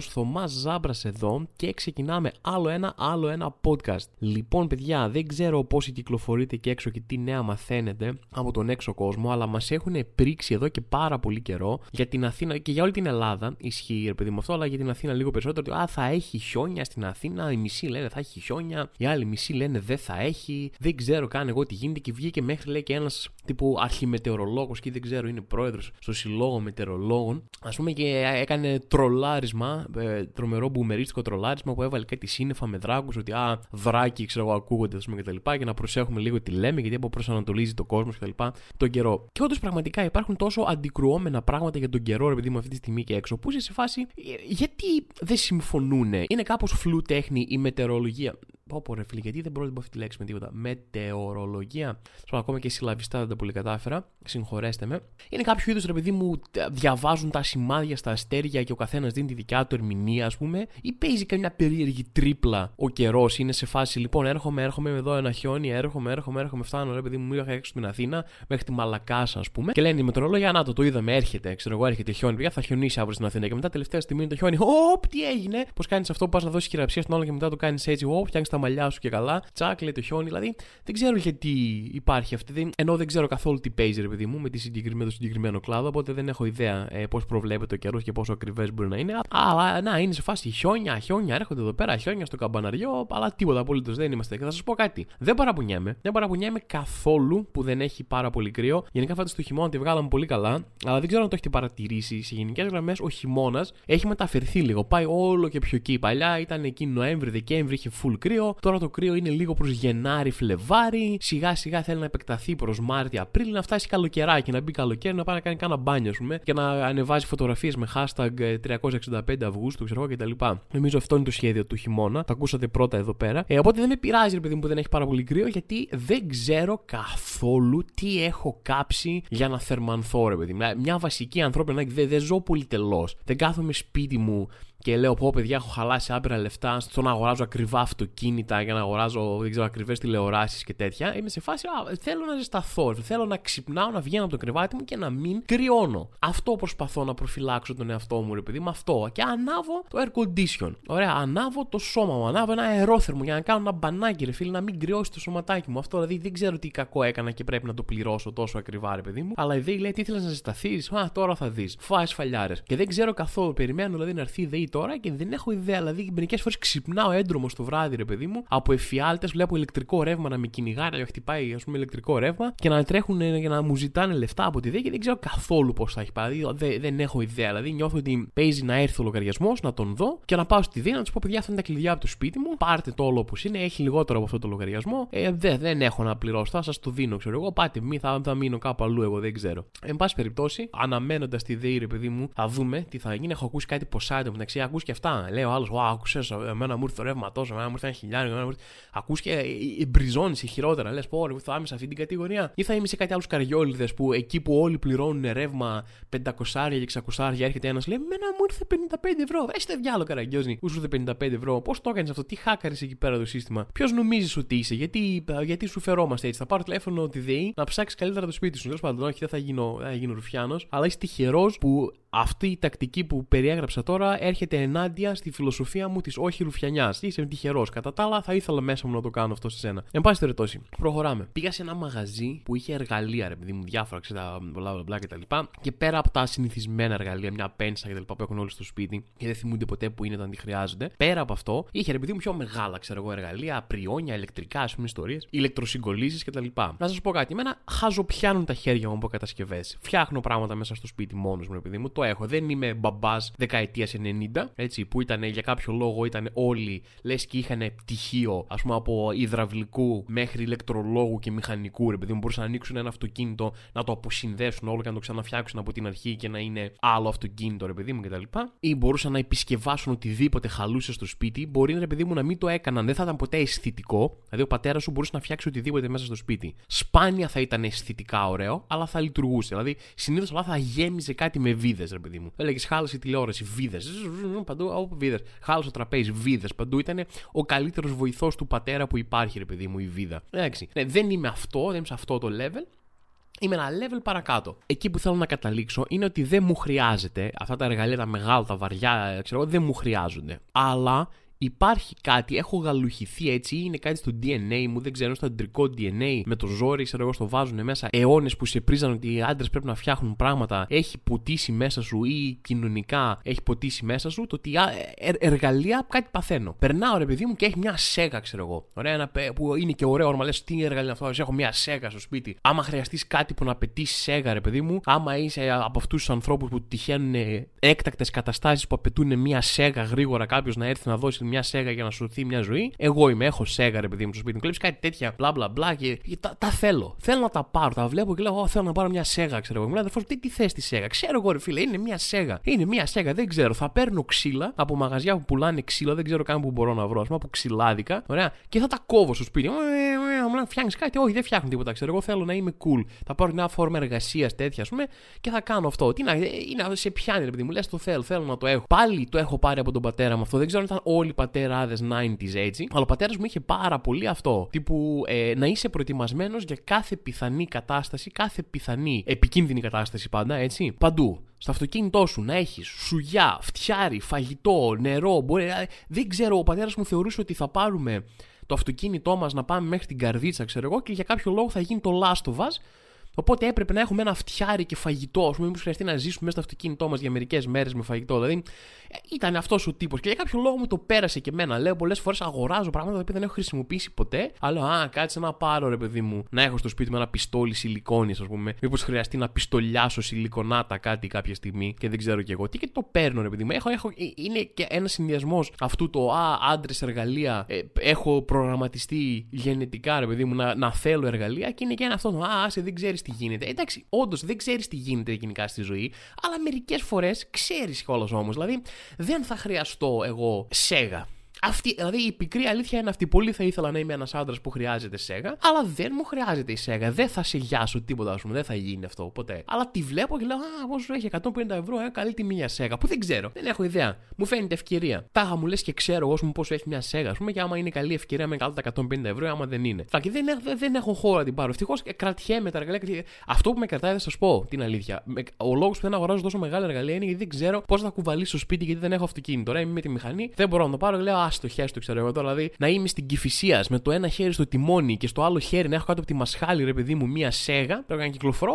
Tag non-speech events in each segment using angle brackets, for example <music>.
σε όλους, Θωμάς Ζάμπρας εδώ και ξεκινάμε άλλο ένα, άλλο ένα podcast. Λοιπόν παιδιά, δεν ξέρω πόσοι κυκλοφορείτε και έξω και τι νέα μαθαίνετε από τον έξω κόσμο, αλλά μας έχουν πρίξει εδώ και πάρα πολύ καιρό για την Αθήνα και για όλη την Ελλάδα, ισχύει ρε παιδί μου αυτό, αλλά για την Αθήνα λίγο περισσότερο, ότι α, θα έχει χιόνια στην Αθήνα, οι μισοί λένε θα έχει χιόνια, οι άλλοι μισοί λένε δεν θα έχει, δεν ξέρω καν εγώ τι γίνεται και βγήκε μέχρι λέει και ένας τύπου αρχιμετεωρολόγος και δεν ξέρω είναι πρόεδρος στο συλλόγο μετεωρολόγων, ας πούμε και έκανε τρολάρισμα, ε, τρομερό μπουμερίστικο τρολάρισμα που έβαλε κάτι σύννεφα με δράκους ότι α, δράκι ξέρω εγώ ακούγονται ας πούμε και τα λοιπά και να προσέχουμε λίγο τι λέμε γιατί προσανατολίζει το κόσμος και τα λοιπά τον καιρό. Και όντως πραγματικά υπάρχουν τόσο αντικρουόμενα πράγματα για τον καιρό, ρε παιδί μου, αυτή τη στιγμή και έξω, που είσαι σε φάση ε, γιατί δεν συμφωνούν. Είναι κάπως φλού τέχνη η μετεωρολογία. Πω πω ρε φίλε, γιατί δεν μπορώ να αυτή τη λέξη με τίποτα. Μετεωρολογία. Σπα, ακόμα και συλλαβιστά δεν τα πολύ κατάφερα. Συγχωρέστε με. Είναι κάποιο είδου ρε παιδί μου, διαβάζουν τα σημάδια στα αστέρια και ο καθένας δίνει τη δικιά του ερμηνεία, ας πούμε. Ή παίζει καμιά περίεργη τρίπλα ο καιρός. Είναι σε φάση λοιπόν, έρχομαι, έρχομαι εδώ ένα χιόνι, έρχομαι, έρχομαι, έρχομαι, φτάνω ρε παιδί μου, είχα έξω στην Αθήνα μέχρι τη Μαλακάσα, ας πούμε. Και λένε οι μετρολόγια, να το, το είδαμε, έρχεται, ξέρω εγώ, έρχεται χιόνι. Πια θα χιονίσει αύριο στην Αθήνα. Και μετά τελευταία στιγμή είναι το χιόνι. Ωπ, τι έγινε. Πώς κάνεις αυτό που πας να δώσεις χειραψία στον άλλο και μετά το κάνεις έτσι. Ωπ, φτιάχνεις τα μαλλιά σου και καλά. Τσάκ, λέει το χιόνι. Δηλαδή δεν ξέρω γιατί υπάρχει αυτή. Ενώ δεν ξέρω καθόλου τι παίζει, ρε παιδί μου, με, τη συγκεκριμένο, το συγκεκριμένο κλάδο. Οπότε δεν έχω ιδέα ε, πώς προβλέπεται ο καιρός και πόσο ακριβές μπορεί να είναι. Αλλά να είναι σε φάση χιόνια, χιόνια, έρχονται εδώ πέρα, χιόνια στο καμπαναριό. Αλλά τίποτα απολύτως δεν είμαστε. Και θα σας πω κάτι. Δεν παραπονιέμαι. Δεν παραπονιέμαι καθόλου που δεν έχει πάρα πολύ κρύο. Γενικά φέτος το χειμώνα τη βγάλαμε πολύ καλά. Αλλά δεν ξέρω αν το έχετε παρατηρήσει. Σε γενικές γραμμές ο χειμώνας έχει μεταφερθεί λίγο. Πάει όλο και πιο εκεί. Παλιά ήταν εκεί Νοέμβρη, Δεκέμβρη, είχε full κρύο. Τώρα το κρύο είναι λίγο προς Γενάρη, Φλεβάρι. Σιγά σιγά θέλει να επεκταθεί προς Μάρτιο, Απρίλιο, να φτάσει καλοκαιράκι, να μπει καλοκαίρι, να πάει να κάνει κάνα μπάνιο, ας πούμε, και να ανεβάζει φωτογραφίες με hashtag 365 Αυγούστου, ξέρω εγώ κτλ. Νομίζω αυτό είναι το σχέδιο του χειμώνα. Το ακούσατε πρώτα εδώ πέρα. Ε, οπότε δεν με πειράζει, ρε παιδί μου, που δεν έχει πάρα πολύ κρύο, γιατί δεν ξέρω καθόλου τι έχω κάψει για να θερμανθώ, ρε παιδί μου. Μια βασική ανθρώπινη δεν δε ζω πολύ τελώς. Δεν κάθομαι σπίτι μου και λέω: Πω, παιδιά, έχω χαλάσει άπειρα λεφτά στο να αγοράζω ακριβά αυτοκίνητα για να αγοράζω δεν ξέρω, ακριβές τηλεοράσεις και τέτοια. Είμαι σε φάση: Α, θέλω να ζεσταθώ. Θέλω να ξυπνάω, να βγαίνω από το κρεβάτι μου και να μην κρυώνω. Αυτό προσπαθώ να προφυλάξω τον εαυτό μου, ρε παιδί με αυτό. Και ανάβω το air condition. Ωραία, ανάβω το σώμα μου, ανάβω ένα αερόθερμο για να κάνω ένα μπανάκι, ρε φίλε, να μην κρυώσει το σωματάκι μου. Αυτό δηλαδή δεν ξέρω τι κακό έκανα και πρέπει να το πληρώσω τόσο ακριβά, ρε παιδί μου. Αλλά η ΔΕΗ λέει: Τι ήθελε να ζεσταθείς; Α, τώρα θα δεις. Φάει φαλιάρες. Και δεν ξέρω καθόλου. Περιμένω δηλαδή να έρθει η ΔΕΗ τώρα και δεν έχω ιδέα. Δηλαδή, μερικές φορές ξυπνάω έντρομο το βράδυ, ρε παιδί μου, από εφιάλτες, βλέπω ηλεκτρικό ρεύμα να με κυνηγάει, να χτυπάει ας πούμε ηλεκτρικό ρεύμα και να τρέχουν για να μου ζητάνε λεφτά από τη ΔΕΗ και δεν ξέρω καθόλου πώς θα έχει πάει. Δεν, δεν έχω ιδέα. Δηλαδή, νιώθω ότι παίζει να έρθει ο λογαριασμός, να τον δω και να πάω στη ΔΕΗ να τους πω: Παιδιά, αυτά είναι τα κλειδιά από το σπίτι μου. Πάρτε το όλο όπως είναι, έχει λιγότερο από αυτό το λογαριασμό. Ε, δεν, δεν έχω να πληρώσω, θα σας το δίνω, ξέρω εγώ. Πάτε μη, θα, θα μείνω κάπου αλλού, εγώ δεν ξέρω. Εν πάση περιπτώσει, αναμένοντας τη ΔΕΗ, ρε παιδί μου, θα δούμε τι θα γίνει. Έχω ακούσει κάτι ποσά μεταξύ, ακούς και αυτά. Λέει ο άλλος, Wow, άκουσες, εμένα μου ήρθε το ρεύμα τόσο, εμένα μου ήρθε ένα χιλιάρι. Ακούς και ε, ε, μπριζώνεις χειρότερα. Λες, πω, θα είμαι σε αυτή την κατηγορία. Ή θα είμαι σε κάτι άλλους καριόλιδες που εκεί που όλοι πληρώνουν ρεύμα 500 και 600 έρχεται ένας λέει, Εμένα μου ήρθε 55 ευρώ. Έστε διάλογο καραγκιόζνη, μου ήρθε 55 ευρώ. Πώς το έκανες αυτό, τι χάκαρες εκεί πέρα το σύστημα. Ποιος νομίζεις ότι είσαι, γιατί, γιατί σου φερόμαστε έτσι. Θα πάρω τηλέφωνο τη ΔΕΗ να ψάξεις καλύτερα το σπίτι σου. Τέλος πάντων, όχι, δεν θα γίνω, θα γίνω ρουφιάνος, αλλά είσαι τυχερός που αυτή η τακτική που περιέγραψα τώρα έρχεται ενάντια στη φιλοσοφία μου της όχι ρουφιανιάς. Είσαι τυχερός. Κατά τα άλλα, θα ήθελα μέσα μου να το κάνω αυτό σε σένα. Εν πάση περιπτώσει, προχωράμε. Πήγα σε ένα μαγαζί που είχε εργαλεία, ρε παιδί μου, διάφορα ξέρετε, μπλα μπλα κτλ. Και πέρα από τα συνηθισμένα εργαλεία, μια πένσα κτλ. που έχουν όλοι στο σπίτι και δεν θυμούνται ποτέ που είναι όταν τη χρειάζονται. Πέρα από αυτό, είχε ρε παιδί μου πιο μεγάλα, ξέρω εγώ, εργαλεία, πριόνια, ηλεκτρικά, ας πούμε ιστορίες, ηλεκτροσυγκολήσεις κτλ. Να σας πω κάτι, εμένα χαζοπιάνουν τα χέρια μου από κατασκευές. Φτιάχνω πράγματα μέσα στο σπίτι μόνος μου, ρε μου, το έχω. Δεν είμαι μπαμπάς δεκαετίας 90, έτσι, που ήταν για κάποιο λόγο ήταν όλοι λες και είχαν πτυχίο, ας πούμε, από υδραυλικού μέχρι ηλεκτρολόγου και μηχανικού, ρε παιδί μου, μπορούσαν να ανοίξουν ένα αυτοκίνητο, να το αποσυνδέσουν όλο και να το ξαναφτιάξουν από την αρχή και να είναι άλλο αυτοκίνητο, ρε παιδί μου κτλ. Ή μπορούσαν να επισκευάσουν οτιδήποτε χαλούσε στο σπίτι. Μπορεί, ρε παιδί μου, να μην το έκαναν, δεν θα ήταν ποτέ αισθητικό. Δηλαδή, ο πατέρας σου μπορούσε να φτιάξει οτιδήποτε μέσα στο σπίτι. Σπάνια θα ήταν αισθητικά ωραίο, αλλά θα λειτουργούσε. Δηλαδή, συνήθως αλλά θα γέμιζε κάτι με βίδες, ρε παιδί μου. Έλεγες χάλασε τηλεόραση, βίδες. Παντού, όπου βίδες. Χάλασε τραπέζι, βίδες. Παντού ήταν ο καλύτερος βοηθός του πατέρα που υπάρχει, ρε παιδί μου, η βίδα. Εντάξει. Ναι, δεν είμαι αυτό, δεν είμαι σε αυτό το level. είμαι ένα level παρακάτω. Εκεί που θέλω να καταλήξω είναι ότι δεν μου χρειάζεται αυτά τα εργαλεία, τα μεγάλα, τα βαριά, ξέρω εγώ, δεν μου χρειάζονται. Αλλά υπάρχει κάτι, έχω γαλουχηθεί έτσι, ή είναι κάτι στο DNA μου, δεν ξέρω, στο αντρικό DNA, με το ζόρι, ξέρω εγώ, στο βάζουν μέσα αιώνες που σε πρίζαν ότι οι άντρες πρέπει να φτιάχνουν πράγματα, έχει ποτίσει μέσα σου ή κοινωνικά έχει ποτίσει μέσα σου, το ότι ε, εργαλεία κάτι παθαίνω. Περνάω ρε παιδί μου και έχει μια σέγα, ξέρω εγώ. Ωραία, ένα, που είναι και ωραίο όρμα, λες τι εργαλεία αυτό, έχω μια σέγα στο σπίτι. Άμα χρειαστείς κάτι που να απαιτήσει σέγα, ρε παιδί μου, άμα είσαι από αυτούς τους ανθρώπους που τυχαίνουν έκτακτες καταστάσεις που απαιτούν μια σέγα γρήγορα κάποιος να έρθει να δώσει μια σέγα για να σου δοθεί μια ζωή. Εγώ είμαι, έχω σέγα ρε παιδί μου στο σπίτι μου. Κλέψει κάτι τέτοια μπλα μπλα μπλα και, και τα, τα, θέλω. Θέλω να τα πάρω. Τα βλέπω και λέω: Θέλω να πάρω μια σέγα, ξέρω εγώ. Μου λέει τι, τι θες τη σέγα. Ξέρω εγώ, ρε φίλε, είναι μια σέγα. Είναι μια σέγα, δεν ξέρω. Θα παίρνω ξύλα από μαγαζιά που πουλάνε ξύλα, δεν ξέρω καν που μπορώ να βρω. Α πούμε από ξυλάδικα. Ωραία. Και θα τα κόβω στο σπίτι. Μου λέει: Φτιάχνεις κάτι. Όχι, δεν φτιάχνω τίποτα. Ξέρω εγώ θέλω να είμαι cool. Θα πάρω μια φόρμα εργασίας τέτοια, ας πούμε, και θα κάνω αυτό. Τι να, είναι, σε πιάνει, ρε παιδί μου. Λες το θέλω, θέλω να το έχω. Πάλι το έχω πάρει από τον πατέρα μου αυτό. Δεν ξέρω αν ήταν όλοι οι πατεράδες 90s έτσι. Αλλά ο πατέρας μου είχε πάρα πολύ αυτό. Τύπου ε, να είσαι προετοιμασμένος για κάθε πιθανή κατάσταση, κάθε πιθανή επικίνδυνη κατάσταση πάντα, έτσι. Παντού. Στο αυτοκίνητό σου να έχεις σουγιά, φτιάρι, φαγητό, νερό. Μπορεί, ε, δεν ξέρω, ο πατέρας μου θεωρούσε ότι θα πάρουμε το αυτοκίνητό μας να πάμε μέχρι την καρδίτσα, ξέρω εγώ, και για κάποιο λόγο θα γίνει το Last of Us Οπότε έπρεπε να έχουμε ένα φτιάρι και φαγητό. Α πούμε, μήπως χρειαστεί να ζήσουμε μέσα στο αυτοκίνητό μας για μερικές μέρες με φαγητό. Δηλαδή, ε, ήταν αυτός ο τύπος. Και για κάποιο λόγο μου το πέρασε και εμένα. Λέω πολλές φορές αγοράζω πράγματα που δεν έχω χρησιμοποιήσει ποτέ. Αλλά, α, κάτσε να πάρω, ρε παιδί μου, να έχω στο σπίτι μου ένα πιστόλι σιλικόνης, ας πούμε. Μήπως χρειαστεί να πιστολιάσω σιλικονάτα κάτι κάποια στιγμή και δεν ξέρω κι εγώ. Τι και το παίρνω, ρε παιδί μου. Έχω, έχω, ε, είναι και ένας συνδυασμός αυτού το α, άντρες εργαλεία. Ε, έχω προγραμματιστεί γενετικά, ρε παιδί μου, να, να θέλω εργαλεία και είναι και ένα αυτό το α, άσε, δεν ξέρεις τι γίνεται. Εντάξει, όντως δεν ξέρεις τι γίνεται γενικά στη ζωή, αλλά μερικές φορές ξέρεις κιόλας όμως. Δηλαδή, δεν θα χρειαστώ εγώ σέγα αυτή, δηλαδή η πικρή αλήθεια είναι αυτή. Πολύ θα ήθελα να είμαι ένας άντρας που χρειάζεται σέγα, αλλά δεν μου χρειάζεται η σέγα. Δεν θα σε γιάσω τίποτα, ας πούμε. Δεν θα γίνει αυτό ποτέ. Αλλά τη βλέπω και λέω, Α, πόσο έχει 150 ευρώ, ε, καλή τιμή μια σέγα. Που δεν ξέρω. Δεν έχω ιδέα. Μου φαίνεται ευκαιρία. Τάχα μου λες και ξέρω εγώ μου πόσο έχει μια σέγα, ας πούμε, και άμα είναι καλή ευκαιρία με καλά τα 150 ευρώ, άμα δεν είναι. Θα και δεν, έχω, δεν έχω χώρο να την πάρω. Ευτυχώς κρατιέμαι τα εργαλεία. Αυτό που με κρατάει, θα σας πω την αλήθεια. Ο λόγος που δεν αγοράζω τόσο μεγάλα εργαλεία είναι γιατί δεν ξέρω πώς θα κουβαλήσω στο σπίτι γιατί δεν έχω αυτοκίνητο. Τώρα είμαι με τη μηχανή, δεν μπορώ να το πάρω. Λέω, Α το χέρι ξέρω εγώ τώρα. Δηλαδή να είμαι στην κυφυσίας με το ένα χέρι στο τιμόνι και στο άλλο χέρι να έχω κάτω από τη μασχάλη, ρε παιδί μου, μία σέγα. Πρέπει να κυκλοφορώ.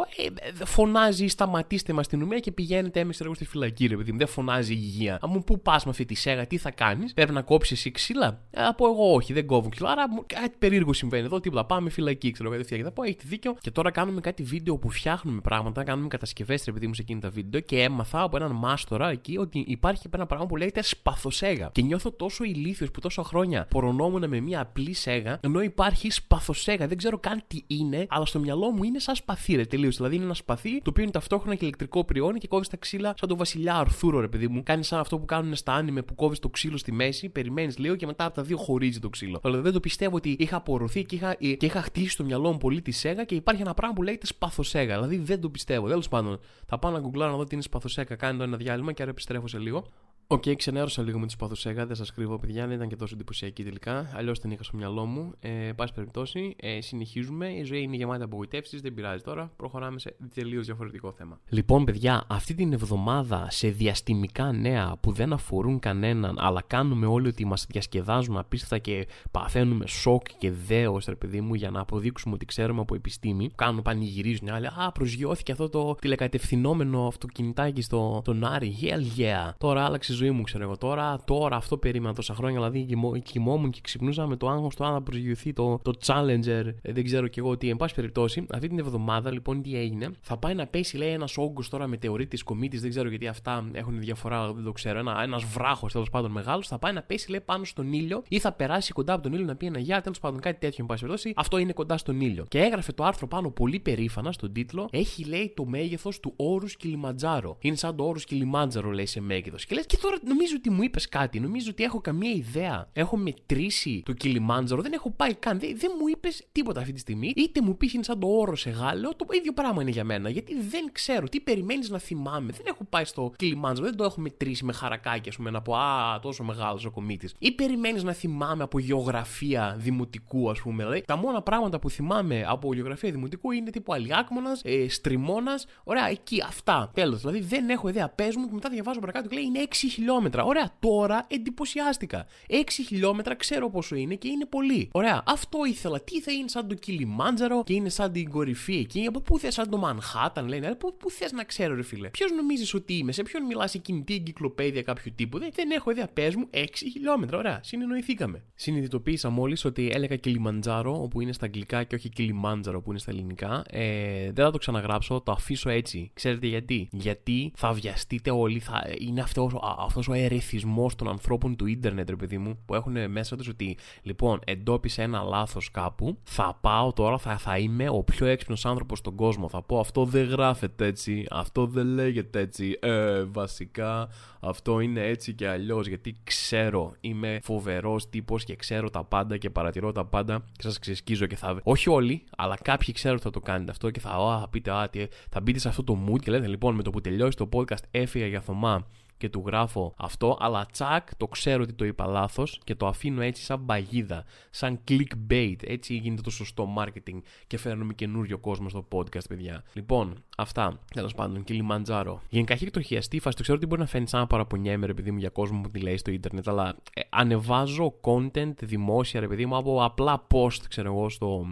Ε, φωνάζει, σταματήστε με αστυνομία και πηγαίνετε έμεσα εγώ στη φυλακή, ρε παιδί μου. Δεν φωνάζει η υγεία. Αν μου πού πας με αυτή τη σέγα, τι θα κάνεις. Πρέπει να κόψεις εσύ ξύλα; Ε, από εγώ όχι, δεν κόβω ξύλα. Άρα κάτι περίεργο συμβαίνει εδώ, τίποτα. Πάμε φυλακή, ξέρω εγώ. Δεν θα πω, έχει δίκιο. Και τώρα κάνουμε κάτι βίντεο που φτιάχνουμε πράγματα, κάνουμε κατασκευές, ρε παιδί μου, σε εκείνη τα βίντεο και έμαθα από έναν μάστορα εκεί ότι υπάρχει ένα πράγμα που λέγεται σπαθοσέγα. Και νιώθω τόσο ηλίθιος που τόσο χρόνια χρόνια πορωνόμουν με μια απλή σέγα, ενώ υπάρχει σπαθοσέγα. Δεν ξέρω καν τι είναι, αλλά στο μυαλό μου είναι σαν σπαθί, ρε τελείως. Δηλαδή είναι ένα σπαθί το οποίο είναι ταυτόχρονα και ηλεκτρικό πριόνι και κόβεις τα ξύλα σαν τον βασιλιά Αρθούρο, ρε παιδί μου. Κάνεις σαν αυτό που κάνουν στα άνιμε που κόβεις το ξύλο στη μέση, περιμένεις λίγο και μετά από τα δύο χωρίζει το ξύλο. Αλλά δεν το πιστεύω ότι είχα απορροφηθεί και είχα, και είχα χτίσει στο μυαλό μου πολύ τη σέγα και υπάρχει ένα πράγμα που λέγεται σπαθοσέγα. Δηλαδή δεν το πιστεύω. Τέλος πάντων, θα πάω να γκουγκλάρω να δω τι είναι σπαθοσέγα. Κάνει το ένα διάλειμμα και άρα επιστρέφω σε λίγο. OK, okay, ξενέρωσα λίγο με τη Σπαθοσέγα, δεν σας κρύβω, παιδιά, δεν ήταν και τόσο εντυπωσιακή τελικά. Αλλιώς την είχα στο μυαλό μου. Ε, πάση περιπτώσει, ε, συνεχίζουμε. Η ζωή είναι γεμάτη απογοητεύσεις, δεν πειράζει τώρα. Προχωράμε σε τελείως διαφορετικό θέμα. Λοιπόν, παιδιά, αυτή την εβδομάδα σε διαστημικά νέα που δεν αφορούν κανέναν, αλλά κάνουμε όλοι ότι μας διασκεδάζουν απίστευτα και παθαίνουμε σοκ και δέος, ρε παιδί μου, για να αποδείξουμε ότι ξέρουμε από επιστήμη. Κάνουν πανηγυρίζουν άλλοι. Α, προσγειώθηκε αυτό το τηλεκατευθυνόμενο αυτοκινητάκι στο τον Άρη. Hell yeah. Τώρα άλλαξε ζωή μου, ξέρω εγώ τώρα. Τώρα αυτό περίμενα τόσα χρόνια. Δηλαδή κοιμόμουν και ξυπνούσα με το άγχος του αν θα προσγειωθεί το, το Challenger. Ε, δεν ξέρω κι εγώ τι. Εν πάση περιπτώσει, αυτή την εβδομάδα λοιπόν τι έγινε. Θα πάει να πέσει, λέει, ένας όγκος τώρα μετεωρίτη κομίτης. Δεν ξέρω γιατί αυτά έχουν διαφορά, δεν το ξέρω. Ένα ένας βράχος τέλος πάντων μεγάλος. Θα πάει να πέσει, λέει, πάνω στον ήλιο ή θα περάσει κοντά από τον ήλιο να πει ένα γεια. Τέλος πάντων κάτι τέτοιο, εν πάση περιπτώσει. Αυτό είναι κοντά στον ήλιο. Και έγραφε το άρθρο πάνω πολύ περήφανα στον τίτλο. Έχει, λέει, το μέγεθος του όρους Κιλιμαντζάρο. Είναι σαν το όρους Κιλιμάντζαρο, λέει, σε μέγεθος. Και λες, και τώρα νομίζω ότι μου είπες κάτι. Νομίζω ότι έχω καμία ιδέα. Έχω μετρήσει το Κιλιμάντζαρο. Δεν έχω πάει καν. Δεν, δεν μου είπες τίποτα αυτή τη στιγμή. Είτε μου πει είναι σαν το όρο σε Γάλλο. Το ίδιο πράγμα είναι για μένα. Γιατί δεν ξέρω τι περιμένεις να θυμάμαι. Δεν έχω πάει στο Κιλιμάντζαρο. Δεν το έχω μετρήσει με χαρακάκι, ας πούμε, να πω Α, τόσο μεγάλος ο κομίτης. Ή περιμένεις να θυμάμαι από γεωγραφία δημοτικού, ας πούμε. Δηλαδή, τα μόνα πράγματα που θυμάμαι από γεωγραφία δημοτικού είναι τύπου Αλιάκμονας, ε, Στριμώνας. Ωραία, εκεί αυτά. Τέλος. Δηλαδή δεν έχω ιδέα. Πες μου και μετά διαβάζω παρακάτω και λέει είναι 6 χιλιόμετρα. Ωραία, τώρα εντυπωσιάστηκα. 6 χιλιόμετρα ξέρω πόσο είναι και είναι πολύ. Ωραία, αυτό ήθελα. Τι θα είναι σαν το Κιλιμάντζαρο και είναι σαν την κορυφή εκεί; Από πού θες σαν το Μανχάταν, λένε. Πού, πού θες να ξέρω, ρε φίλε; Ποιος νομίζεις ότι είμαι, σε ποιον μιλάς σε κινητή εγκυκλοπαίδεια κάποιου τύπου; Δεν, δεν έχω ιδέα. Πες μου 6 χιλιόμετρα. Ωραία, συνεννοηθήκαμε. Συνειδητοποίησα μόλις ότι έλεγα Κιλιμαντζάρο, όπου είναι στα αγγλικά και όχι Κιλιμάντζαρο, που είναι στα ελληνικά. Ε, δεν θα το ξαναγράψω, το αφήσω έτσι. Ξέρετε γιατί; Γιατί θα βιαστείτε όλοι, θα είναι αυτός αυτός ο ερεθισμός των ανθρώπων του ίντερνετ, ρε παιδί μου, που έχουν μέσα τους ότι λοιπόν εντόπισε ένα λάθος κάπου. Θα πάω τώρα, θα, θα είμαι ο πιο έξυπνος άνθρωπος στον κόσμο. Θα πω αυτό δεν γράφεται έτσι, αυτό δεν λέγεται έτσι. Ε, βασικά αυτό είναι έτσι και αλλιώς. Γιατί ξέρω, είμαι φοβερός τύπος και ξέρω τα πάντα και παρατηρώ τα πάντα και σας ξεσκίζω και θα. Όχι όλοι, αλλά κάποιοι ξέρω ότι θα το κάνετε αυτό και θα, α, πείτε, α, τι, θα μπείτε σε αυτό το mood και λέτε λοιπόν με το που τελειώσει το podcast έφυγα για Θωμά και του γράφω αυτό, αλλά τσακ το ξέρω ότι το είπα λάθος και το αφήνω έτσι σαν παγίδα, σαν clickbait. Έτσι γίνεται το σωστό marketing και φέρνουμε καινούριο κόσμο στο podcast, παιδιά. Λοιπόν, αυτά τέλος πάντων, Κιλιμαντζάρο. Γενικά έχει εκτροχιαστεί φάση. Το ξέρω ότι μπορεί να φαίνει σαν να παραπονιέμαι, ρε παιδί μου, για κόσμο που τη λέει στο Ιντερνετ, αλλά ε, ανεβάζω content δημόσια, ρε παιδί μου, από απλά post, ξέρω εγώ, στο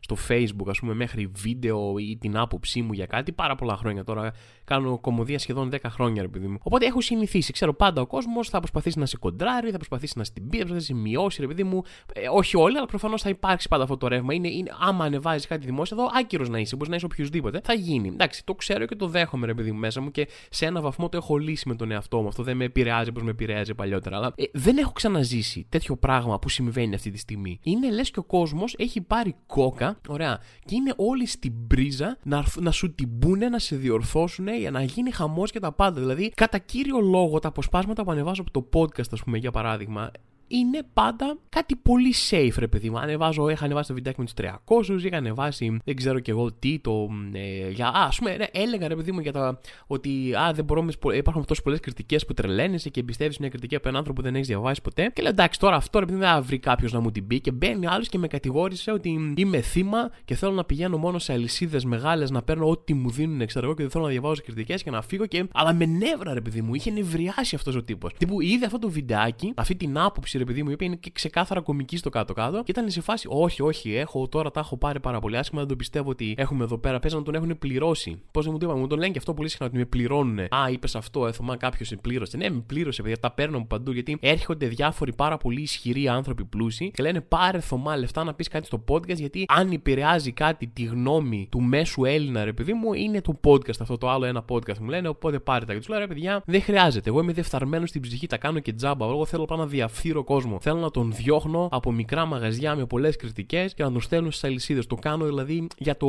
στο facebook ας πούμε μέχρι βίντεο ή την άποψή μου για κάτι πάρα πολλά χρόνια τώρα κάνω κομμωδία σχεδόν 10 χρόνια ρε μου οπότε έχω συνηθίσει ξέρω πάντα ο κόσμος θα προσπαθήσει να σε κοντράρει θα προσπαθήσει να στην πει θα προσπαθήσει να σε μειώσει ρε παιδί μου. Ε, όχι όλοι αλλά προφανώς θα υπάρξει πάντα αυτό το ρεύμα. Είναι, είναι άμα ανεβάζεις κάτι δημόσιο εδώ άκυρος να είσαι μπορείς να είσαι οποιοδήποτε θα γίνει. Εντάξει το ξέρω και το δέχομαι ρε παιδί μου μέσα μου και σε ένα βαθμό το έχω λύσει με τον εαυτό μου. Αυτό δεν με επηρεάζει όπως με επηρεάζει παλιότερα αλλά ε, δεν έχω ξαναζήσει τέτοιο πράγμα που συμβαίνει αυτή τη στιγμή. Είναι λες και ο κόσμος έχει πάρει κόκα Ωραία. Και είναι όλοι στην πρίζα να, να σου την πούνε, να σε διορθώσουν, για να γίνει χαμός και τα πάντα. Δηλαδή, κατά κύριο λόγο, τα αποσπάσματα που ανεβάζω από το podcast, ας πούμε, για παράδειγμα, είναι πάντα κάτι πολύ safe, ρε παιδί μου. Ανεβάζω, είχα ανεβάσει το βιντεάκι με τους 300, είχα ανεβάσει δεν ξέρω κι εγώ τι, το. Ε, για, α, πούμε, ρε, έλεγα ρε παιδί μου για τα. Ότι α, δεν μπορώ, υπάρχουν τόσες πολλές κριτικές που τρελαίνεσαι και εμπιστεύεις μια κριτική από έναν άνθρωπο που δεν έχεις διαβάσει ποτέ. Και λέω εντάξει, τώρα αυτό ρε παιδί δεν θα βρει κάποιος να μου την πει. Και μπαίνει άλλος και με κατηγόρησε ότι είμαι θύμα και θέλω να πηγαίνω μόνο σε αλυσίδες μεγάλες να παίρνω ό,τι μου δίνουν, ξέρω εγώ, και δεν θέλω να διαβάζω κριτικές και να φύγω. Και... Αλλά με νεύρα, ρε παιδί μου, είχε νευριάσει αυτός ο τύπος. Τύπου είδε αυτό το βιντεάκι, αυτή την άποψη ρε παιδί μου, η οποία είναι και ξεκάθαρα κομική στο κάτω-κάτω. Και ήταν σε φάση, Όχι, όχι, έχω τώρα τα έχω πάρει πάρα πολύ άσχημα. Δεν το πιστεύω ότι έχουμε εδώ πέρα. Πες να τον έχουν πληρώσει. Πώς δεν μου το είπα, μου τον λένε και αυτό πολύ συχνά ότι με πληρώνουν. Α, είπες αυτό, έθωμα κάποιος σε πλήρωσε. Ναι, με πλήρωσε, παιδιά, τα παίρνω από παντού. Γιατί έρχονται διάφοροι πάρα πολύ ισχυροί άνθρωποι πλούσιοι και λένε πάρε θωμά λεφτά να πεις κάτι στο podcast. Γιατί αν επηρεάζει κάτι τη γνώμη του μέσου Έλληνα, ρε παιδί μου, είναι το podcast αυτό το άλλο ένα podcast μου λένε. Οπότε πάρε τα. Και τους λέω ρε παιδιά, δεν χρειάζεται. Εγώ είμαι δεφθαρμένος στην ψυχή, τα κάνω και τζάμπα. Εγώ θέλω πάνω να διαφθείρω κόσμο. Θέλω να τον διώχνω από μικρά μαγαζιά με πολλές κριτικές και να τον στέλνω στις αλυσίδες. Το κάνω δηλαδή για το.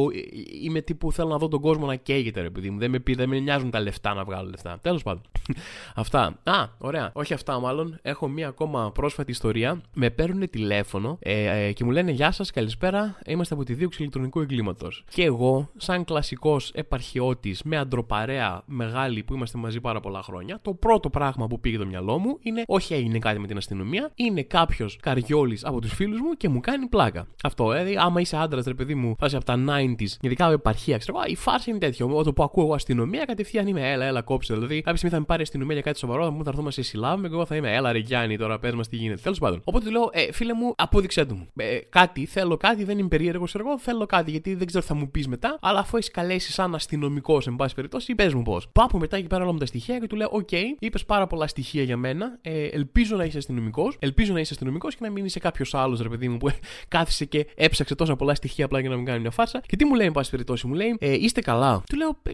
Είμαι τύπου θέλω να δω τον κόσμο να καίγεται, ρε παιδί μου. Δεν με, δεν με νοιάζουν τα λεφτά να βγάλω λεφτά. Τέλος πάντων. <laughs> αυτά. Α, ωραία. Όχι αυτά μάλλον. Έχω μία ακόμα πρόσφατη ιστορία. Με παίρνουν τηλέφωνο ε, ε, και μου λένε Γεια σας, καλησπέρα. Είμαστε από τη δίωξη ηλεκτρονικού εγκλήματος. Και εγώ, σαν κλασικός επαρχιώτης με αντροπαρέα μεγάλη που είμαστε μαζί πάρα πολλά χρόνια, το πρώτο πράγμα που πήγε το μυαλό μου είναι όχι έγινε κάτι με την αστυνομία, είναι κάποιος καριόλης από τους φίλους μου και μου κάνει πλάκα. Αυτό, δηλαδή, άμα είσαι άντρας, ρε παιδί μου, φάση από τα 90s, ειδικά από επαρχία, ξέρω η φάση είναι τέτοιο. Όταν που ακούω εγώ αστυνομία, κατευθείαν είμαι, έλα, έλα, κόψε. Δηλαδή, κάποια στιγμή θα με πάρει αστυνομία για κάτι σοβαρό, θα μου θα έρθουμε σε συλλάβουμε και εγώ θα είμαι, έλα, ρε Γιάννη, τώρα πες μας τι γίνεται. Τέλος πάντων. Οπότε του λέω, ε, φίλε μου, απόδειξέ το μου. Ε, κάτι, θέλω κάτι, δεν είμαι περίεργος εγώ, θέλω κάτι, γιατί δεν ξέρω τι θα μου πεις μετά, αλλά αφού έχεις καλέσει σαν αστυνομικός, εν πάση περιπτώσει, πες μου πώς. Πάω μετά εκεί πέρα όλα με τα στοιχεία και του λέω, OK, okay, είπες πάρα πολλά στοιχεία για μένα, ε, ελπίζω να είσαι αστυνομικός, ελπίζω να είσαι αστυνομικός και να μην είσαι κάποιος άλλος, ρε παιδί μου, που <laughs> κάθισε και έψαξε τόσα πολλά στοιχεία απλά για να μην κάνει μια φάρσα. Και τι μου λέει, εν πάση περιπτώσει, μου λέει, ε, είστε καλά. Του λέω, «Ε,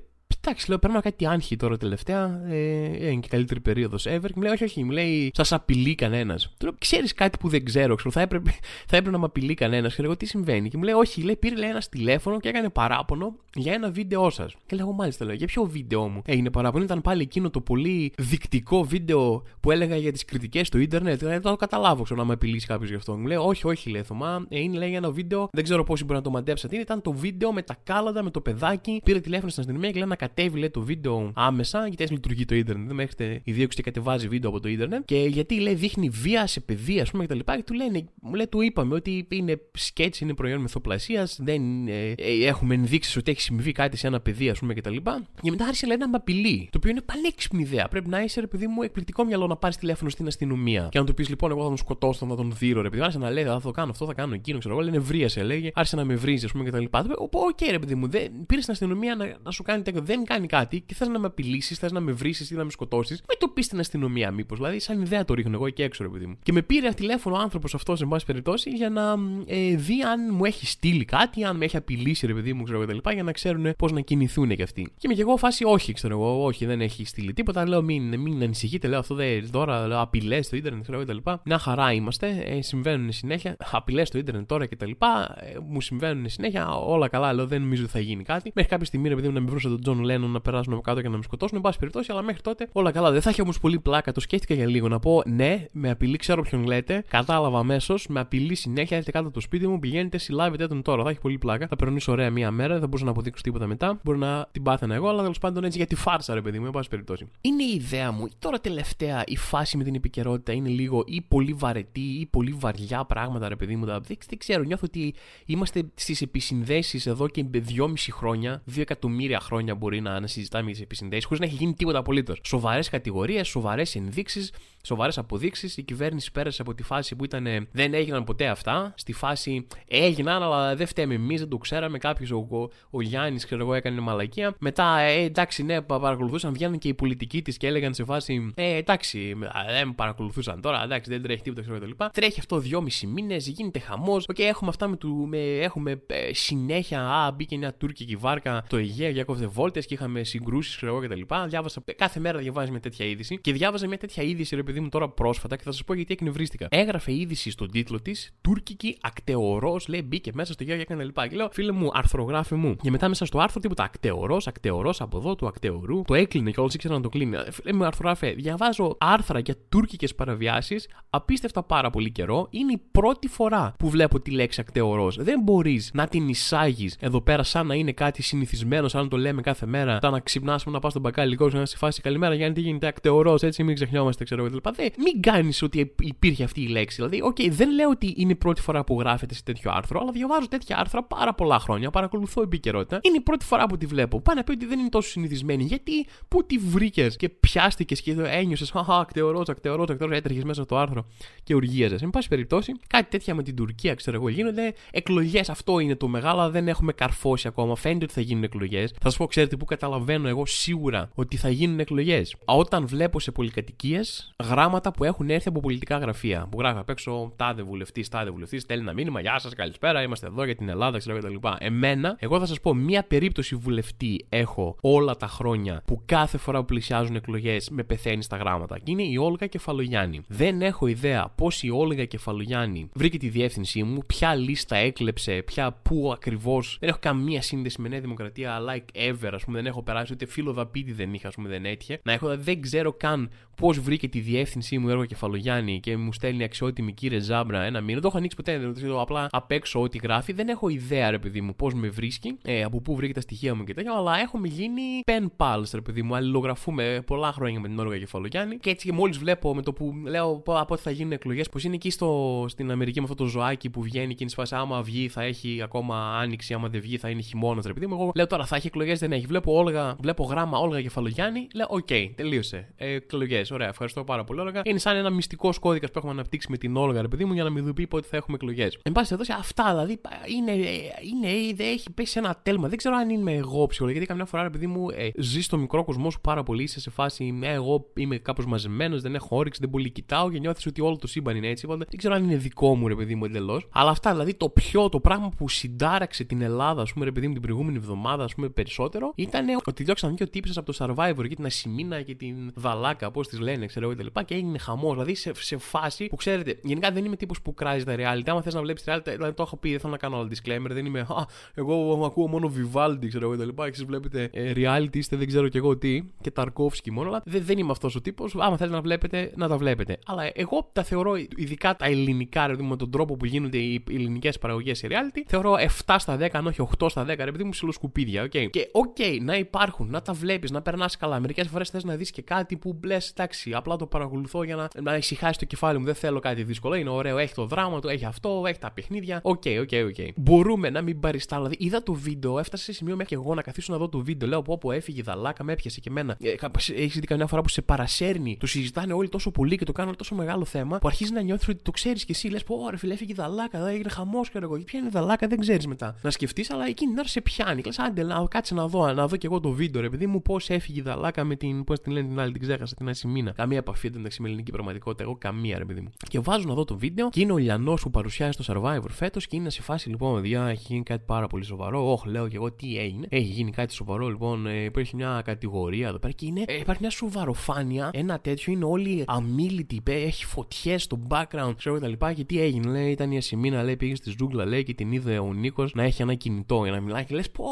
Εντάξει, λέω, παίρνω κάτι άγχη τώρα τελευταία. Ε, είναι και καλύτερη περίοδος ever. Και μου λέει, Όχι, όχι, μου λέει, Σας απειλεί κανένας. Του λέω, Ξέρεις κάτι που δεν ξέρω, ξέρω θα, έπρεπε, θα έπρεπε να με απειλεί κανένας. Και εγώ, Τι συμβαίνει. Και μου λέει, Όχι, λέει, πήρε λέει, ένα τηλέφωνο και έκανε παράπονο για ένα βίντεο σας. Και λέω, Μάλιστα, λέω, Για ποιο βίντεο μου έγινε παράπονο. Ήταν πάλι εκείνο το πολύ δεικτικό βίντεο που έλεγα για τις κριτικές στο ίντερνετ. Δεν το καταλάβω, ξέρω να με απειλήσει κάποιος γι' αυτό. Μου λέει, Όχι, όχι, λέει, Θωμά, ε, είναι λέει ένα βίντεο, δεν ξέρω πόσοι μπορεί να το μαντέψατε. Ήταν το βίντεο με τα κάλαντα, με το παιδάκι. Πήρε τηλέφωνο στην αστυνομία και λέει να κατέβει λέει, το βίντεο άμεσα, γιατί έτσι λειτουργεί το Ιντερνετ. Δεν με έχετε η δίωξη και κατεβάζει βίντεο από το Ιντερνετ. Και γιατί λέει δείχνει βία σε παιδεία, ας πούμε κτλ. Και, και του λένε, μου λέει, του είπαμε ότι είναι σκέτσι, είναι προϊόν μυθοπλασίας, δεν ε, ε, έχουμε ενδείξεις ότι έχει συμβεί κάτι σε ένα παιδί, ας πούμε κτλ. Και, και μετά άρχισε λέει, να με απειλεί. Το οποίο είναι πανέξυπνη ιδέα. Πρέπει να είσαι, ρε παιδί μου, εκπληκτικό μυαλό να πάρεις τηλέφωνο στην αστυνομία. Και να του πεις λοιπόν, εγώ θα τον σκοτώσω, θα τον δείρω, ρε παιδί. Άρχισε να λέει, θα το κάνω αυτό, θα κάνω εκείνο, ξέρω εγώ. Λέει βρίσε, λέγε. Άρχισε να με βρίζει, ας πούμε κτλ. Okay, ρε παιδί μου, πήρε στην αστυνομία να, να σου κάνει τέτοιο, δεν κάνει κάτι και θες να με απειλήσεις, θες να με βρει ή να με σκοτώσεις, με το πεις στην αστυνομία μήπως. Δηλαδή, σαν ιδέα το ρίχνω εγώ εκεί έξω, ρε παιδί μου. Και με πήρε τηλέφωνο ο άνθρωπος αυτός, εν πάση περιπτώσει, για να ε, δει αν μου έχει στείλει κάτι, αν με έχει απειλήσει, ρε παιδί μου, ξέρω εγώ κτλ. Για να ξέρουν πώς να κινηθούν κι αυτοί. Και με και εγώ φάση, όχι, ξέρω εγώ, όχι, δεν έχει στείλει τίποτα. Λέω, μην, μην ανησυχείτε, λέω αυτό δεν τώρα, λέω απειλές στο ίντερνετ, ξέρω εγώ κτλ. Μια χαρά είμαστε, ε, συμβαίνουν συνέχεια. Απειλές στο ίντερνετ τώρα κτλ. Ε, μου συμβαίνουν συνέχεια, όλα καλά, λέω, δεν νομίζω ότι θα γίνει κάτι. Μέχρι κάποια στιγμή, ρε παιδί μου, να με βρουν σαν τον Τζον Λένον να περάσουν από κάτω και να με σκοτώσουν, εν πάση περιπτώσει, αλλά μέχρι τότε όλα καλά. Δεν θα έχει όμως πολύ πλάκα. Το σκέφτηκα για λίγο να πω ναι, με απειλή, ξέρω ποιον λέτε. Κατάλαβα αμέσως, με απειλή συνέχεια, έρθετε κάτω το σπίτι μου, πηγαίνετε, συλλάβετε τον τώρα. Θα έχει πολύ πλάκα. Θα περνούσε ωραία μία μέρα, δεν θα μπορούσα να αποδείξω τίποτα μετά. Μπορεί να την πάθαινα εγώ, αλλά τέλος πάντων έτσι για τη φάρσα, ρε παιδί μου, εν πάση περιπτώσει. Είναι η ιδέα μου. Τώρα τελευταία η φάση με την επικαιρότητα είναι λίγο ή πολύ βαρετή ή πολύ βαριά πράγματα, ρε παιδί μου. Δεν, δεν ξέρω, νιώθω ότι είμαστε στις επισυνδέσεις εδώ και 2,5 χρόνια, 2 εκατομμύρια χρόνια μπορεί να, να συζητάμε για τις επισυνδέσεις, χωρίς να έχει γίνει τίποτα απολύτως. Σοβαρές κατηγορίες, σοβαρές ενδείξεις, σοβαρές αποδείξεις. Η κυβέρνηση πέρασε από τη φάση που ήταν δεν έγιναν ποτέ αυτά. Στη φάση έγιναν, αλλά δεν φταίμε εμείς, δεν το ξέραμε. Κάποιος, ο, ο Γιάννης, ξέρω εγώ, έκανε μαλακία. Μετά, ε, εντάξει, ναι, παρακολουθούσαν, βγαίνουν και οι πολιτικοί της και έλεγαν σε φάση, ε, εντάξει, δεν παρακολουθούσαν τώρα, εντάξει, δεν τρέχει τίποτα, ξέρω κτλ. Τρέχει αυτό δυόμιση μήνες, γίνεται χαμός. Okay, έχουμε αυτά με, του, με έχουμε ε, συνέχεια, α, μπήκε μια τουρκική βάρκα στο Αιγαίο για βόλτα και είχαμε συγκρούσεις, ξέρω εγώ κτλ. Διάβασα, κάθε μέρα διαβάζεις μια τέτοια είδηση και διάβαζα μια τέτοια είδηση, ρε παιδί μου, τώρα πρόσφατα και θα σας πω γιατί εκνευρίστηκα. Έγραφε είδηση στον τίτλο της Τουρκική ακταιωρός, λέει μπήκε μέσα στο Αιγαίο και έκανε λοιπά. Και λέω, φίλε μου, αρθρογράφη μου. Και μετά μέσα στο άρθρο τίποτα ακταιωρός, ακταιωρός από εδώ του ακταιωρού. Το έκλινε και όλοι ήξεραν να το κλίνει. Φίλε μου, αρθρογράφε, διαβάζω άρθρα για τουρκικές παραβιάσεις απίστευτα πάρα πολύ καιρό. Είναι η πρώτη φορά που βλέπω τη λέξη ακταιωρός. Δεν μπορείς να την εισάγεις εδώ πέρα σαν να είναι κάτι συνηθισμένο, σαν να το λέμε κάθε μέρα. Τα να ξυπνάς να πας στον μπακάλι να σε φάση καλημέρα για τι γίνεται ακταιωρός, έτσι μην ξεχνιόμαστε, ξέρω εγώ κτλ. Μην κάνεις ότι υπήρχε αυτή η λέξη. Δηλαδή, okay, δεν λέω ότι είναι η πρώτη φορά που γράφεται σε τέτοιο άρθρο, αλλά διαβάζω τέτοια άρθρα πάρα πολλά χρόνια, παρακολουθώ επικαιρότητα. Είναι η πρώτη φορά που τη βλέπω. Πάνε να πει ότι δεν είναι τόσο συνηθισμένη. Γιατί, πού τη βρήκες και πιάστηκες και ένιωσες, Χαχά, ακτεωρός, ακτεωρός, ακτεωρός, έτρεχες μέσα στο άρθρο και οργίαζε. Εν πάση περιπτώσει, κάτι τέτοια με την Τουρκία, ξέρω εγώ, γίνονται εκλογές. Αυτό είναι το μεγάλο, δεν έχουμε καρφώσει ακόμα. Φαίνεται ότι θα γίνουν εκλογές. Θα σας πω, ξέρετε, πού καταλαβαίνω εγώ σίγουρα ότι θα γίνουν εκλογές. Όταν βλέπω σε πολυκατοικίες γράμματα που έχουν έρθει από πολιτικά γραφεία. Που γράφει απ' έξω τάδε βουλευτής, τάδε βουλευτής, στέλνει ένα μήνυμα, Γεια σας, καλησπέρα, είμαστε εδώ για την Ελλάδα, ξέρω κτλ. Εμένα, εγώ θα σας πω, μία περίπτωση βουλευτή έχω όλα τα χρόνια που κάθε φορά που πλησιάζουν εκλογές με πεθαίνει στα γράμματα. Και είναι η Όλγα Κεφαλογιάννη. Δεν έχω ιδέα πώς η Όλγα Κεφαλογιάννη βρήκε τη διεύθυνσή μου, ποια λίστα έκλεψε, ποια πού ακριβώς. Δεν έχω καμία σύνδεση με Νέα Δημοκρατία, like ever, ας πούμε, δεν έχω περάσει ούτε φίλο δαπίτη δεν είχα, ας πούμε, δεν έτυχε. Να έχω, δεν ξέρω καν πώς βρήκε τη διεύθυνσή μου έργο Κεφαλογιάννη και μου στέλνει αξιότιμη κύριε Ζάμπρα ένα μήνα. Δεν το έχω ανοίξει ποτέ, δεν το απλά απ' έξω ό,τι γράφει. Δεν έχω ιδέα, ρε παιδί μου, πώς με βρίσκει, ε, από πού βρήκε τα στοιχεία μου και τέτοια, αλλά έχουμε γίνει pen pals, ρε παιδί μου. Αλληλογραφούμε πολλά χρόνια με την Όργα Κεφαλογιάννη και έτσι και μόλις βλέπω με το που λέω από ό,τι θα γίνουν εκλογές, πως είναι εκεί στο, στην Αμερική με αυτό το ζωάκι που βγαίνει και είναι σφάση άμα βγει θα έχει ακόμα άνοιξη, άμα δεν βγει θα είναι χειμώνας, ρε παιδί μου. Εγώ λέω τώρα θα έχει εκλογές, δεν έχει. Βλέπω, Όλγα, βλέπω γράμμα Όλγα Κεφαλογιάννη, λέω okay, τελείωσε. Ε, εκλογές. Ωραία, ευχαριστώ πάρα πολύ, Όλγα. Είναι σαν ένα μυστικός κώδικας που έχουμε αναπτύξει με την Όλγα, ρε παιδί μου, για να μην δει πει πότε θα έχουμε εκλογές. Εν πάση περιπτώσει, αυτά δηλαδή είναι, είναι, δεν έχει πέσει ένα τέλμα. Δεν ξέρω αν είμαι εγώ ψυχολογικά, γιατί καμιά φορά, ρε παιδί μου, ε, ζει στο μικρό κοσμό σου πάρα πολύ. Είσαι σε φάση, ε, εγώ είμαι κάπως μαζεμένος, δεν έχω όρεξη, δεν πολύ κοιτάω και νιώθεις ότι όλο το σύμπαν είναι έτσι. Οπότε δεν ξέρω αν είναι δικό μου, ρε παιδί μου, εντελώς. Αλλά αυτά δηλαδή το πιο, το πράγμα που συντάραξε την Ελλάδα, ας πούμε, ρε παιδί μου, την προηγούμενη εβδομάδα, ας πούμε, περισσότερο, ήταν ότι διώξαν δύο τύπισσες από το Survivor και την Ασημίνα και την Δαλάκα, πώς τις λένε, ξέρω εγώ κτλ. Και έγινε χαμός. Δηλαδή σε, σε φάση που ξέρετε, γενικά δεν είμαι τύπος που κράζει τα reality. Άμα θες να βλέπεις reality, δηλαδή το έχω πει, δεν θέλω να κάνω άλλο disclaimer. Δεν είμαι, Α, εγώ ακούω μόνο Vivaldi, ξέρω εγώ κτλ. Και εσείς βλέπετε ε, reality, είστε δεν ξέρω κι εγώ τι, και Ταρκόφσκι μόνο. Αλλά δεν, δεν είμαι αυτός ο τύπος. Άμα θέλετε να βλέπετε, να τα βλέπετε. Αλλά εγώ τα θεωρώ, ειδικά τα ελληνικά, δηλαδή με τον τρόπο που γίνονται οι ελληνικές παραγωγές σε reality, θεωρώ 7 στα 10, αν όχι 8 στα 10, παιδί μου ψιλοσκουπίδια. Okay. Και okay, να υπάρχουν, να τα βλέπεις, να περνάς καλά. Μερικές φορές θες να δεις και κάτι που μπλε, εντάξει, απλά το παρακολουθώ για να, να ησυχάσει το κεφάλι μου. Δεν θέλω κάτι δύσκολο. Είναι ωραίο, έχει το δράμα του, έχει αυτό, έχει τα παιχνίδια. Okay, okay, okay. Μπορούμε να μην παριστά. Δηλαδή, είδα το βίντεο, έφτασε σε σημείο μέχρι και εγώ να καθίσω να δω το βίντεο. Λέω πω, πω έφυγε η Δαλάκα, με έπιασε και εμένα. Ε, έχεις δει καμιά φορά που σε παρασέρνει, το συζητάνε όλοι τόσο πολύ και το κάνουν τόσο μεγάλο θέμα που αρχίζεις να νιώθεις ότι το ξέρεις και εσύ. Λες, πω, ρε φίλε, έφυγε η δαλάκα, δεν έγινε χαμός και εγώ. Ποια είναι η δαλάκα, δεν ξέρεις μετά. Να σκεφτείς, αλλά εκείνη την ώρα σε πιάνει. Κλε, άντε, να κάτσε να δω, να δω και εγώ το βίντεο, ρε παιδί μου, πώς έφυγε η δαλάκα με την. Πώς την λένε την άλλη, την ξέχασα, την Ασημίνα. Καμία επαφή δεν με ελληνική πραγματικότητα, εγώ καμία, ρε παιδί μου. Και βάζω να δω το βίντεο και είναι ο Λιανός που παρουσιάζει το survivor φέτος και είναι σε φάση λοιπόν, παιδιά, έχει γίνει κάτι πάρα πολύ σοβαρό. Όχι, λέω και εγώ τι έγινε. Έχει γίνει κάτι σοβαρό, λοιπόν, ε, υπάρχει μια κατηγορία εδώ πέρα και είναι, ε, υπάρχει μια σοβαροφάνεια, ένα τέτοιο, είναι όλοι αμήλυτοι, έχει φωτιές στο background, ξέρω τα λοιπά. Και τι έγινε, λέει, ήταν η Ασημίνα, λέει, πήγε στη ζούγκλα, λέει, και την είδε ο Νίκος να έχει ένα κινητό για να μιλάει και λες, πω.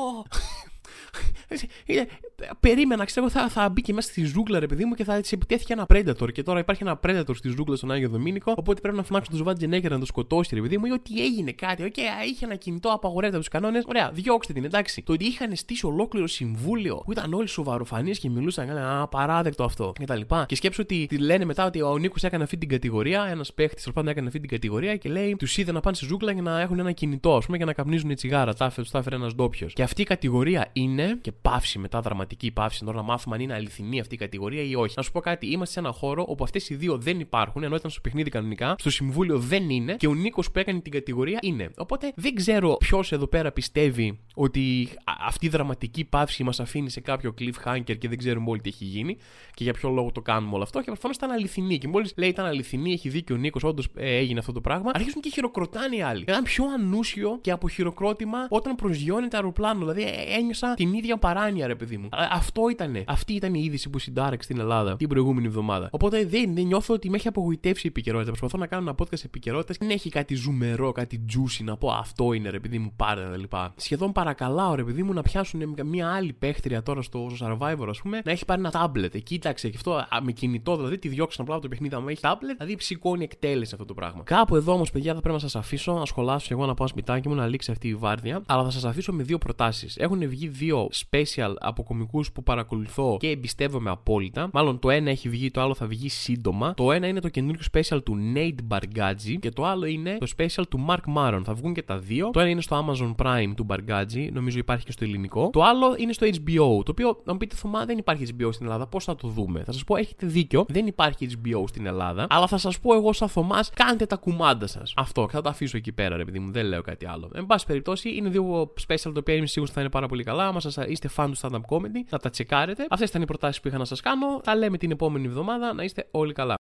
Περίμενα, ξέρω, θα, θα μπει και μέσα στη ζούγκλα, ρε παιδί μου, και θα της επιτέθηκε ένα Predator. Και τώρα υπάρχει ένα Predator στη ζούγκλα στον Άγιο Δομήνικο. Οπότε πρέπει να φωνάξει τον Σβαρτσενέγκερ να το σκοτώσει, ρε παιδί μου, ή ότι έγινε κάτι. Okay, είχε ένα κινητό, απαγορεύεται από τους κανόνες. Ωραία, διώξτε την, εντάξει. Το ότι είχαν στήσει ολόκληρο συμβούλιο που ήταν όλοι σοβαροφανείς και μιλούσαν, έκαναν απαράδεκτο αυτό κτλ. Και, και σκέψω ότι τη λένε μετά ότι ο Νίκος έκανε αυτή την κατηγορία, ένας παίχτης τέλος πάντων έκανε αυτή την κατηγορία και λέει τους είδε να πάνε στη ζούγκλα για να έχουν ένα κινητό, ας πούμε, για να καπνίζουν τσιγάρα. Τα έφερε ένας ντόπιος. Και αυτή η κατηγορία είναι και παύση μετά, δραματική παύση, τώρα να μάθουμε αν είναι αληθινή αυτή η κατηγορία ή όχι. Να σου πω κάτι, είμαστε σε ένα χώρο όπου αυτές οι δύο δεν υπάρχουν, ενώ ήταν στο παιχνίδι κανονικά, στο συμβούλιο δεν είναι και ο Νίκος που έκανε την κατηγορία είναι. Οπότε δεν ξέρω ποιος εδώ πέρα πιστεύει ότι αυτή η δραματική παύση μας αφήνει σε κάποιο cliffhanger και δεν ξέρουμε όλοι τι έχει γίνει και για ποιο λόγο το κάνουμε όλο αυτό. Και προφανώς ήταν αληθινή. Και μόλις λέει ήταν αληθινή, έχει δίκιο ο Νίκος, όντως ε, έγινε αυτό το πράγμα, αρχίζουν και χειροκροτάνε οι άλλοι. Ήταν πιο ανούσιο και από χειροκρότημα όταν προσγειώνεται αεροπλάνο. Δηλαδή ε, ένιωσα την ίδια παράνοια, ρε παιδί μου. Αυτό ήταν. Αυτή ήταν η είδηση που συντάρεξε στην Ελλάδα την προηγούμενη εβδομάδα. Οπότε δεν, δεν νιώθω ότι με έχει απογοητεύσει η επικαιρότητα. Προσπαθώ να κάνω ένα podcast επικαιρότητας. Δεν έχει κάτι ζουμερό, κάτι juicy να πω αυτό είναι ρε παιδί μου, πάρε τα λοιπά. Σχεδόν παρακαλάω ρε παιδί μου να πιάσουν μια άλλη παίχτρια τώρα στο, στο Survivor, ας πούμε, να έχει πάρει ένα τάμπλετ. Ε, κοίταξε και αυτό α, με κινητό, δηλαδή τη διώξαν απλά από το παιχνίδι, μου έχει τάμπλετ, δηλαδή ψηκώνει εκτέλεση αυτό το πράγμα. Κάπου εδώ όμως, παιδιά, θα πρέπει να σας αφήσω να σχολάσω εγώ να πάω σπιτάκι μου να λήξει αυτή η βάρδια, αλλά θα σας αφήσω με δύο προτάσεις. Έχουν βγει δύο special από κομικούς που παρακολουθώ και εμπιστεύομαι απόλυτα. Μάλλον το ένα έχει βγει, το άλλο θα βγει σύντομα. Το ένα είναι το καινούριο special του Nate Bargazzi και το άλλο είναι το special του Mark Maron. Θα βγουν και τα δύο. Το ένα είναι στο Amazon Prime του Bargazzi, νομίζω υπάρχει και στο ελληνικό. Το άλλο είναι στο HBO, το οποίο να μου πείτε Θωμά δεν υπάρχει HBO στην Ελλάδα. Πώς θα το δούμε; Θα σας πω, έχετε δίκιο, δεν υπάρχει HBO στην Ελλάδα. Αλλά θα σας πω εγώ σαν Θωμάς, κάντε τα κουμάντα σας. Αυτό, θα τα αφήσω εκεί πέρα, ρε παιδί μου, δεν λέω κάτι άλλο. Εν πάση περιπτώσει, είναι δύο special το οποία είμαι σίγουρος θα είναι πάρα πολύ καλά. Άμα είστε fan του stand-up comedy, να τα τσεκάρετε. Αυτές ήταν οι προτάσεις που είχα να σας κάνω. Τα λέμε την επόμενη εβδομάδα. Να είστε όλοι καλά.